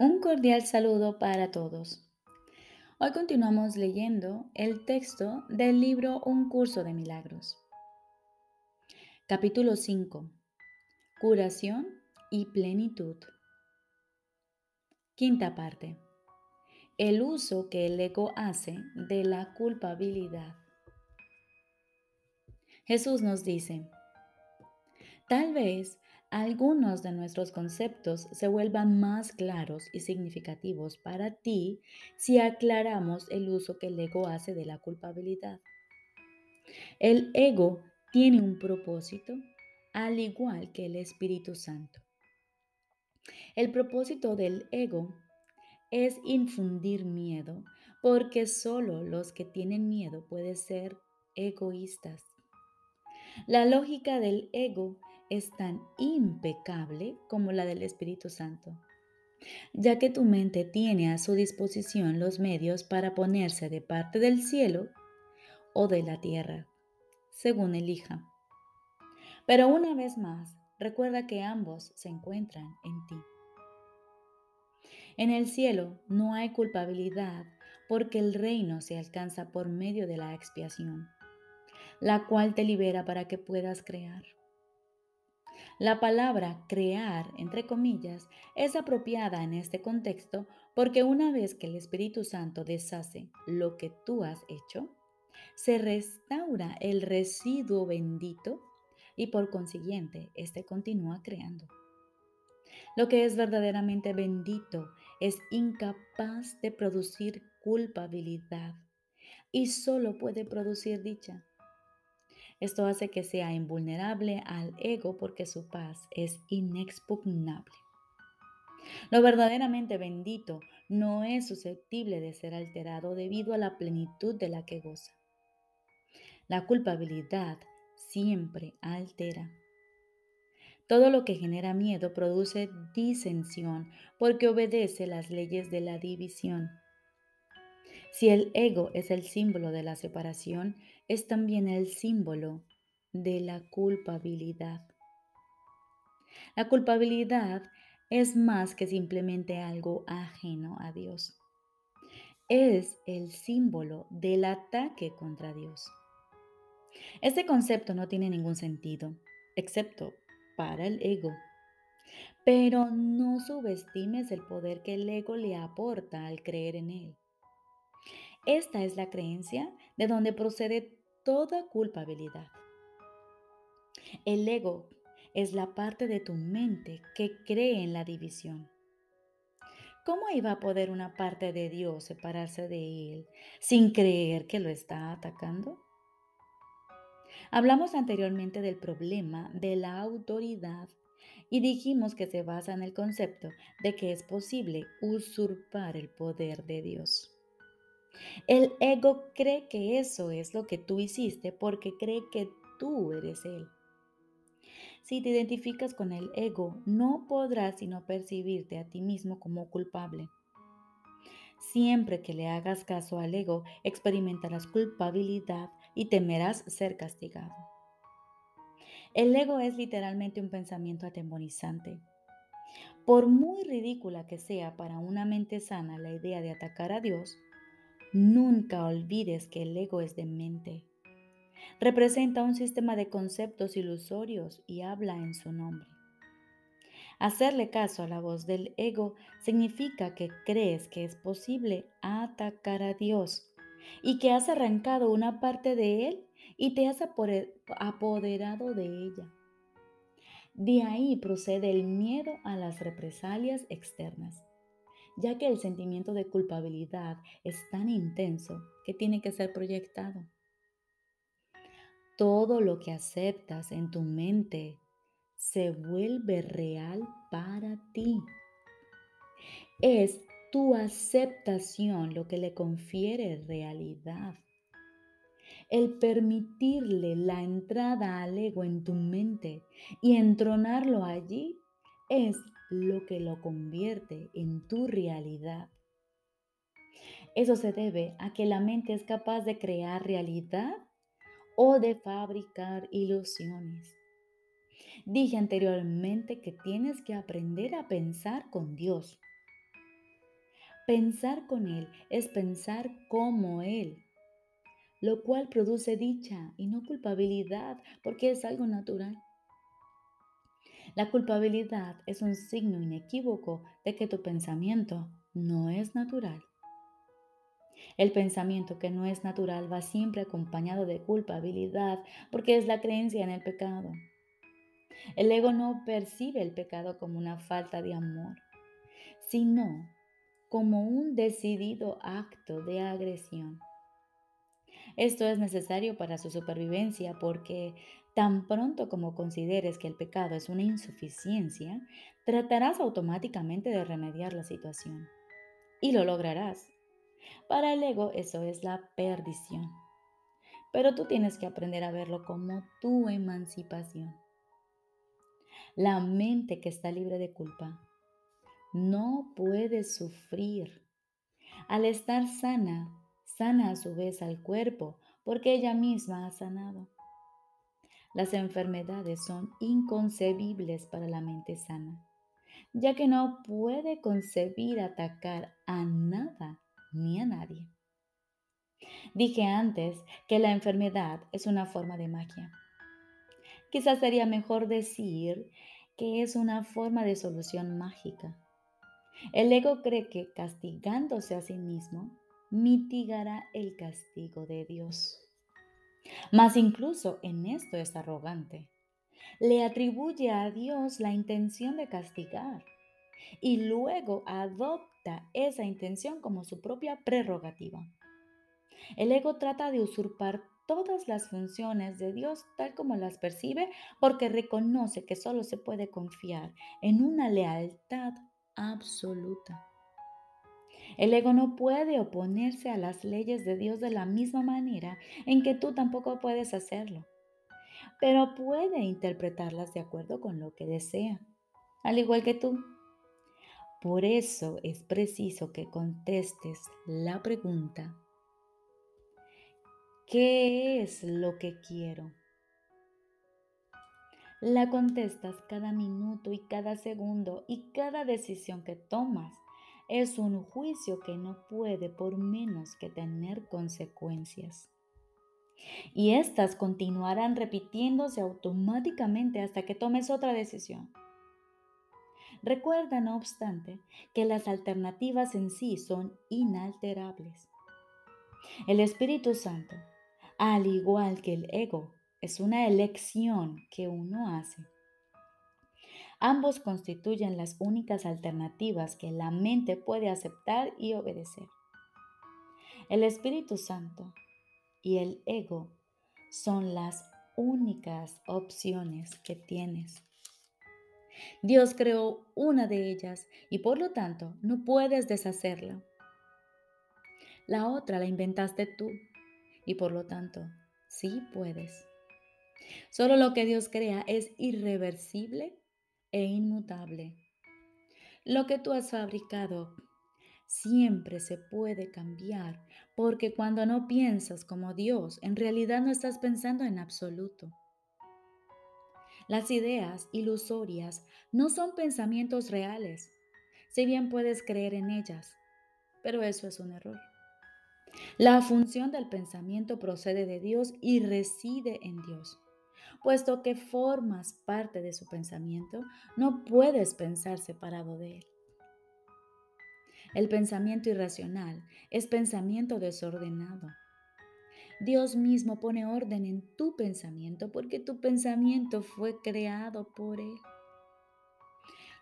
Un cordial saludo para todos. Hoy continuamos leyendo el texto del libro Un curso de milagros. Capítulo 5. Curación y plenitud. Quinta parte. El uso que el ego hace de la culpabilidad. Jesús nos dice, tal vez algunos de nuestros conceptos se vuelvan más claros y significativos para ti si aclaramos el uso que el ego hace de la culpabilidad. El ego tiene un propósito, al igual que el Espíritu Santo. El propósito del ego es infundir miedo, porque solo los que tienen miedo pueden ser egoístas. La lógica del ego es tan impecable como la del Espíritu Santo, ya que tu mente tiene a su disposición los medios para ponerse de parte del cielo o de la tierra, según elija. Pero una vez más, recuerda que ambos se encuentran en ti. En el cielo no hay culpabilidad porque el reino se alcanza por medio de la expiación, la cual te libera para que puedas crear. La palabra crear, entre comillas, es apropiada en este contexto porque una vez que el Espíritu Santo deshace lo que tú has hecho, se restaura el residuo bendito y por consiguiente, éste continúa creando. Lo que es verdaderamente bendito es incapaz de producir culpabilidad y solo puede producir dicha. Esto hace que sea invulnerable al ego porque su paz es inexpugnable. Lo verdaderamente bendito no es susceptible de ser alterado debido a la plenitud de la que goza. La culpabilidad siempre altera. Todo lo que genera miedo produce disensión porque obedece las leyes de la división. Si el ego es el símbolo de la separación, es también el símbolo de la culpabilidad. La culpabilidad es más que simplemente algo ajeno a Dios. Es el símbolo del ataque contra Dios. Este concepto no tiene ningún sentido, excepto para el ego. Pero no subestimes el poder que el ego le aporta al creer en él. Esta es la creencia de donde procede toda culpabilidad. El ego es la parte de tu mente que cree en la división. ¿Cómo iba a poder una parte de Dios separarse de Él sin creer que lo está atacando? Hablamos anteriormente del problema de la autoridad y dijimos que se basa en el concepto de que es posible usurpar el poder de Dios. El ego cree que eso es lo que tú hiciste porque cree que tú eres él. Si te identificas con el ego, no podrás sino percibirte a ti mismo como culpable. Siempre que le hagas caso al ego, experimentarás culpabilidad y temerás ser castigado. El ego es literalmente un pensamiento atemorizante. Por muy ridícula que sea para una mente sana la idea de atacar a Dios, Nunca olvides que el ego es de mente. Representa un sistema de conceptos ilusorios y habla en su nombre. Hacerle caso a la voz del ego significa que crees que es posible atacar a Dios y que has arrancado una parte de Él y te has apoderado de ella. De ahí procede el miedo a las represalias externas ya que el sentimiento de culpabilidad es tan intenso que tiene que ser proyectado. Todo lo que aceptas en tu mente se vuelve real para ti. Es tu aceptación lo que le confiere realidad. El permitirle la entrada al ego en tu mente y entronarlo allí es lo que lo convierte en tu realidad. Eso se debe a que la mente es capaz de crear realidad o de fabricar ilusiones. Dije anteriormente que tienes que aprender a pensar con Dios. Pensar con Él es pensar como Él, lo cual produce dicha y no culpabilidad, porque es algo natural. La culpabilidad es un signo inequívoco de que tu pensamiento no es natural. El pensamiento que no es natural va siempre acompañado de culpabilidad porque es la creencia en el pecado. El ego no percibe el pecado como una falta de amor, sino como un decidido acto de agresión. Esto es necesario para su supervivencia porque tan pronto como consideres que el pecado es una insuficiencia, tratarás automáticamente de remediar la situación. Y lo lograrás. Para el ego eso es la perdición. Pero tú tienes que aprender a verlo como tu emancipación. La mente que está libre de culpa no puede sufrir. Al estar sana, sana a su vez al cuerpo porque ella misma ha sanado. Las enfermedades son inconcebibles para la mente sana, ya que no puede concebir atacar a nada ni a nadie. Dije antes que la enfermedad es una forma de magia. Quizás sería mejor decir que es una forma de solución mágica. El ego cree que castigándose a sí mismo mitigará el castigo de Dios. Mas incluso en esto es arrogante. Le atribuye a Dios la intención de castigar y luego adopta esa intención como su propia prerrogativa. El ego trata de usurpar todas las funciones de Dios tal como las percibe porque reconoce que solo se puede confiar en una lealtad absoluta. El ego no puede oponerse a las leyes de Dios de la misma manera en que tú tampoco puedes hacerlo, pero puede interpretarlas de acuerdo con lo que desea, al igual que tú. Por eso es preciso que contestes la pregunta, ¿qué es lo que quiero? La contestas cada minuto y cada segundo y cada decisión que tomas es un juicio que no puede por menos que tener consecuencias. Y éstas continuarán repitiéndose automáticamente hasta que tomes otra decisión. Recuerda, no obstante, que las alternativas en sí son inalterables. El Espíritu Santo, al igual que el ego, es una elección que uno hace Ambos constituyen las únicas alternativas que la mente puede aceptar y obedecer. El Espíritu Santo y el ego son las únicas opciones que tienes. Dios creó una de ellas y por lo tanto no puedes deshacerla. La otra la inventaste tú y por lo tanto sí puedes. Solo lo que Dios crea es irreversible e inmutable. Lo que tú has fabricado siempre se puede cambiar, porque cuando no piensas como Dios, en realidad no estás pensando en absoluto. Las ideas ilusorias no son pensamientos reales, si bien puedes creer en ellas, pero eso es un error. La función del pensamiento procede de Dios y reside en Dios puesto que formas parte de su pensamiento, no puedes pensar separado de él. El pensamiento irracional es pensamiento desordenado. Dios mismo pone orden en tu pensamiento porque tu pensamiento fue creado por Él.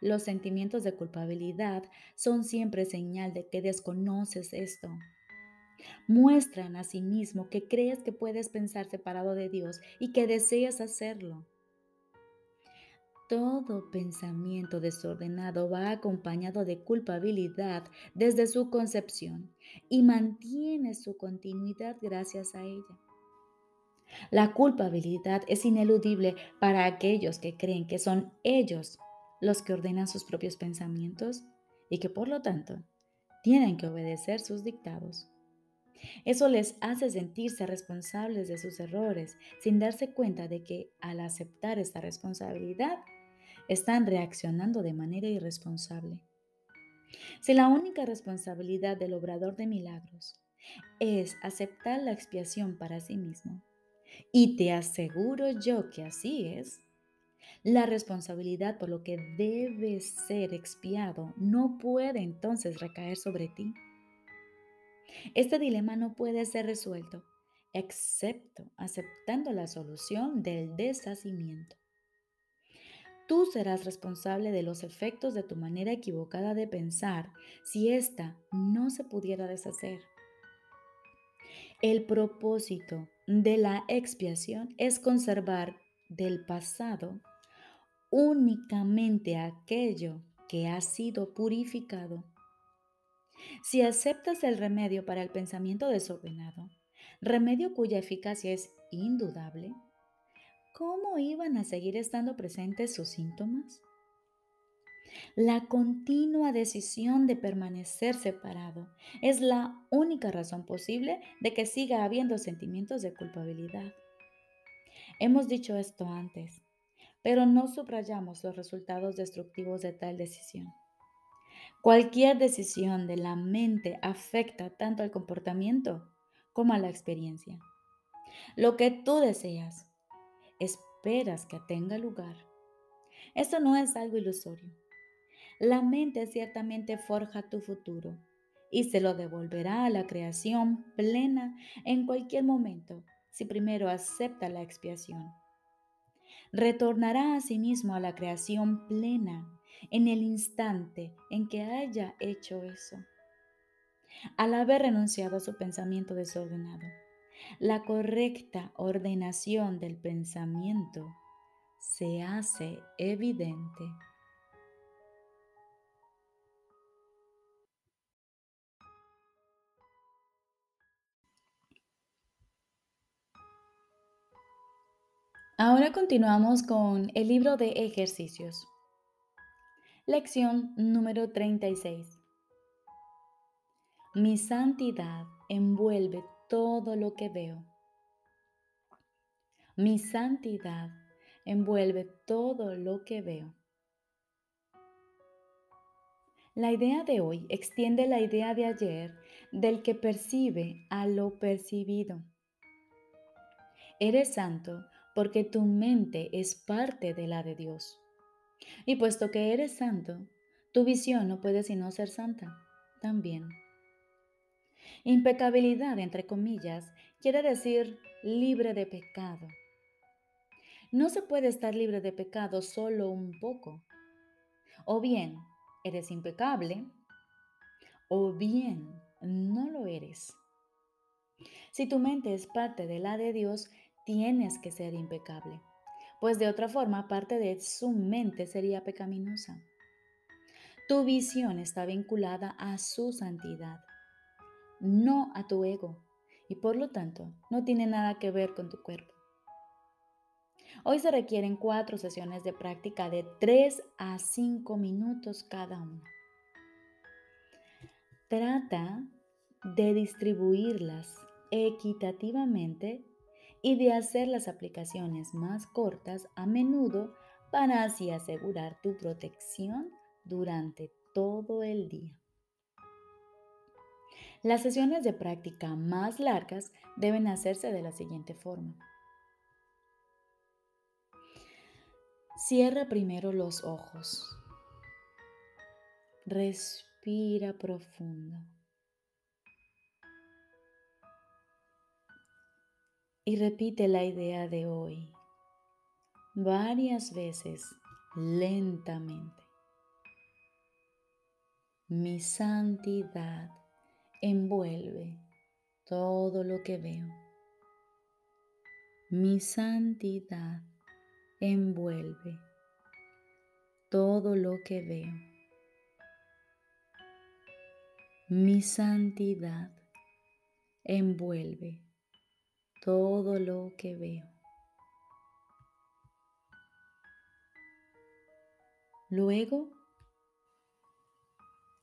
Los sentimientos de culpabilidad son siempre señal de que desconoces esto Muestran a sí mismo que crees que puedes pensar separado de Dios y que deseas hacerlo. Todo pensamiento desordenado va acompañado de culpabilidad desde su concepción y mantiene su continuidad gracias a ella. La culpabilidad es ineludible para aquellos que creen que son ellos los que ordenan sus propios pensamientos y que por lo tanto tienen que obedecer sus dictados. Eso les hace sentirse responsables de sus errores sin darse cuenta de que al aceptar esta responsabilidad están reaccionando de manera irresponsable. Si la única responsabilidad del obrador de milagros es aceptar la expiación para sí mismo, y te aseguro yo que así es, la responsabilidad por lo que debe ser expiado no puede entonces recaer sobre ti. Este dilema no puede ser resuelto excepto aceptando la solución del deshacimiento. Tú serás responsable de los efectos de tu manera equivocada de pensar si ésta no se pudiera deshacer. El propósito de la expiación es conservar del pasado únicamente aquello que ha sido purificado. Si aceptas el remedio para el pensamiento desordenado, remedio cuya eficacia es indudable, ¿cómo iban a seguir estando presentes sus síntomas? La continua decisión de permanecer separado es la única razón posible de que siga habiendo sentimientos de culpabilidad. Hemos dicho esto antes, pero no subrayamos los resultados destructivos de tal decisión. Cualquier decisión de la mente afecta tanto al comportamiento como a la experiencia. Lo que tú deseas, esperas que tenga lugar. Esto no es algo ilusorio. La mente ciertamente forja tu futuro y se lo devolverá a la creación plena en cualquier momento si primero acepta la expiación. Retornará a sí mismo a la creación plena en el instante en que haya hecho eso al haber renunciado a su pensamiento desordenado. La correcta ordenación del pensamiento se hace evidente. Ahora continuamos con el libro de ejercicios. Lección número 36. Mi santidad envuelve todo lo que veo. Mi santidad envuelve todo lo que veo. La idea de hoy extiende la idea de ayer del que percibe a lo percibido. Eres santo porque tu mente es parte de la de Dios. Y puesto que eres santo, tu visión no puede sino ser santa también. Impecabilidad, entre comillas, quiere decir libre de pecado. No se puede estar libre de pecado solo un poco. O bien eres impecable, o bien no lo eres. Si tu mente es parte de la de Dios, tienes que ser impecable, pues de otra forma parte de su mente sería pecaminosa. Tu visión está vinculada a su santidad no a tu ego y por lo tanto no tiene nada que ver con tu cuerpo. Hoy se requieren cuatro sesiones de práctica de 3 a 5 minutos cada una. Trata de distribuirlas equitativamente y de hacer las aplicaciones más cortas a menudo para así asegurar tu protección durante todo el día. Las sesiones de práctica más largas deben hacerse de la siguiente forma. Cierra primero los ojos. Respira profundo. Y repite la idea de hoy varias veces lentamente. Mi santidad envuelve todo lo que veo. Mi santidad envuelve todo lo que veo. Mi santidad envuelve todo lo que veo. Luego,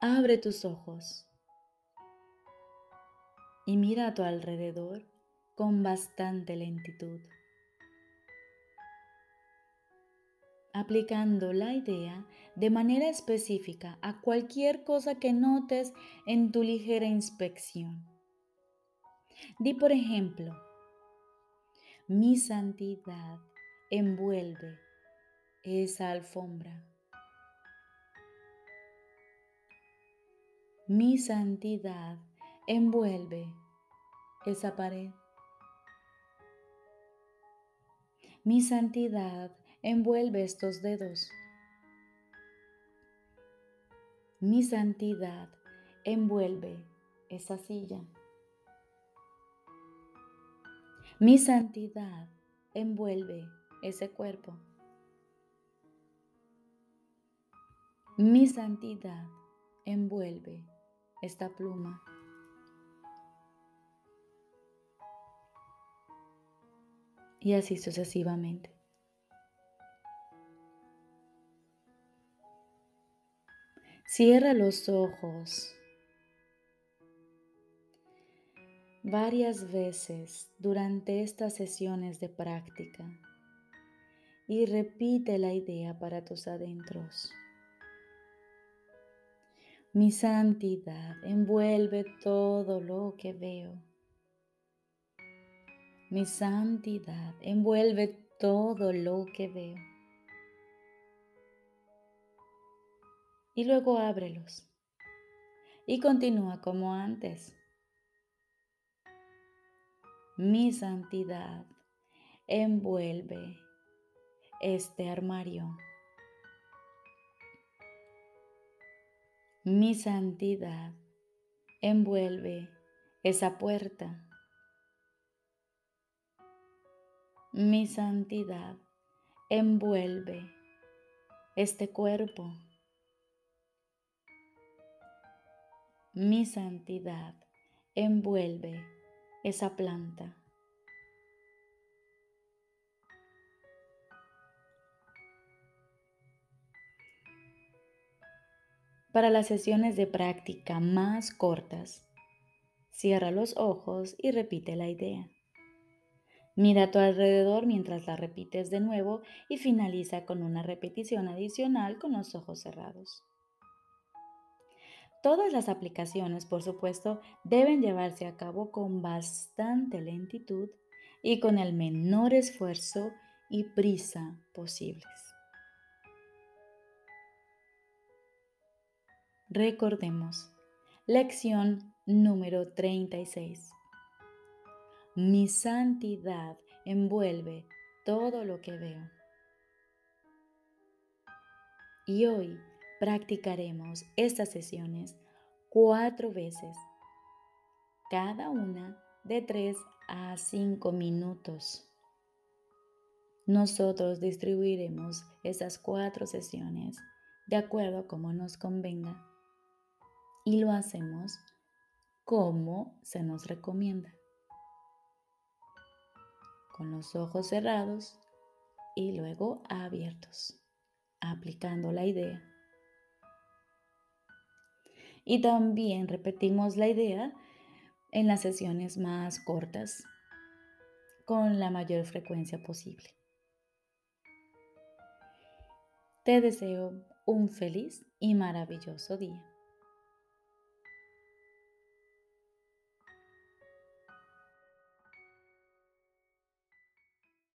abre tus ojos y mira a tu alrededor con bastante lentitud. aplicando la idea de manera específica a cualquier cosa que notes en tu ligera inspección. Di por ejemplo, mi santidad envuelve esa alfombra. Mi santidad envuelve esa pared. Mi santidad envuelve estos dedos. Mi santidad envuelve esa silla. Mi santidad envuelve ese cuerpo. Mi santidad envuelve esta pluma. Y así sucesivamente. Cierra los ojos varias veces durante estas sesiones de práctica y repite la idea para tus adentros. Mi santidad envuelve todo lo que veo. Mi santidad envuelve todo lo que veo. Y luego ábrelos. Y continúa como antes. Mi santidad envuelve este armario. Mi santidad envuelve esa puerta. Mi santidad envuelve este cuerpo. Mi santidad envuelve esa planta. Para las sesiones de práctica más cortas, cierra los ojos y repite la idea. Mira a tu alrededor mientras la repites de nuevo y finaliza con una repetición adicional con los ojos cerrados. Todas las aplicaciones, por supuesto, deben llevarse a cabo con bastante lentitud y con el menor esfuerzo y prisa posibles. Recordemos, lección número 36. Mi santidad envuelve todo lo que veo. Y hoy practicaremos estas sesiones cuatro veces, cada una de tres a cinco minutos. Nosotros distribuiremos esas cuatro sesiones de acuerdo a cómo nos convenga y lo hacemos como se nos recomienda. Con los ojos cerrados y luego abiertos, aplicando la idea. Y también repetimos la idea en las sesiones más cortas, con la mayor frecuencia posible. Te deseo un feliz y maravilloso día.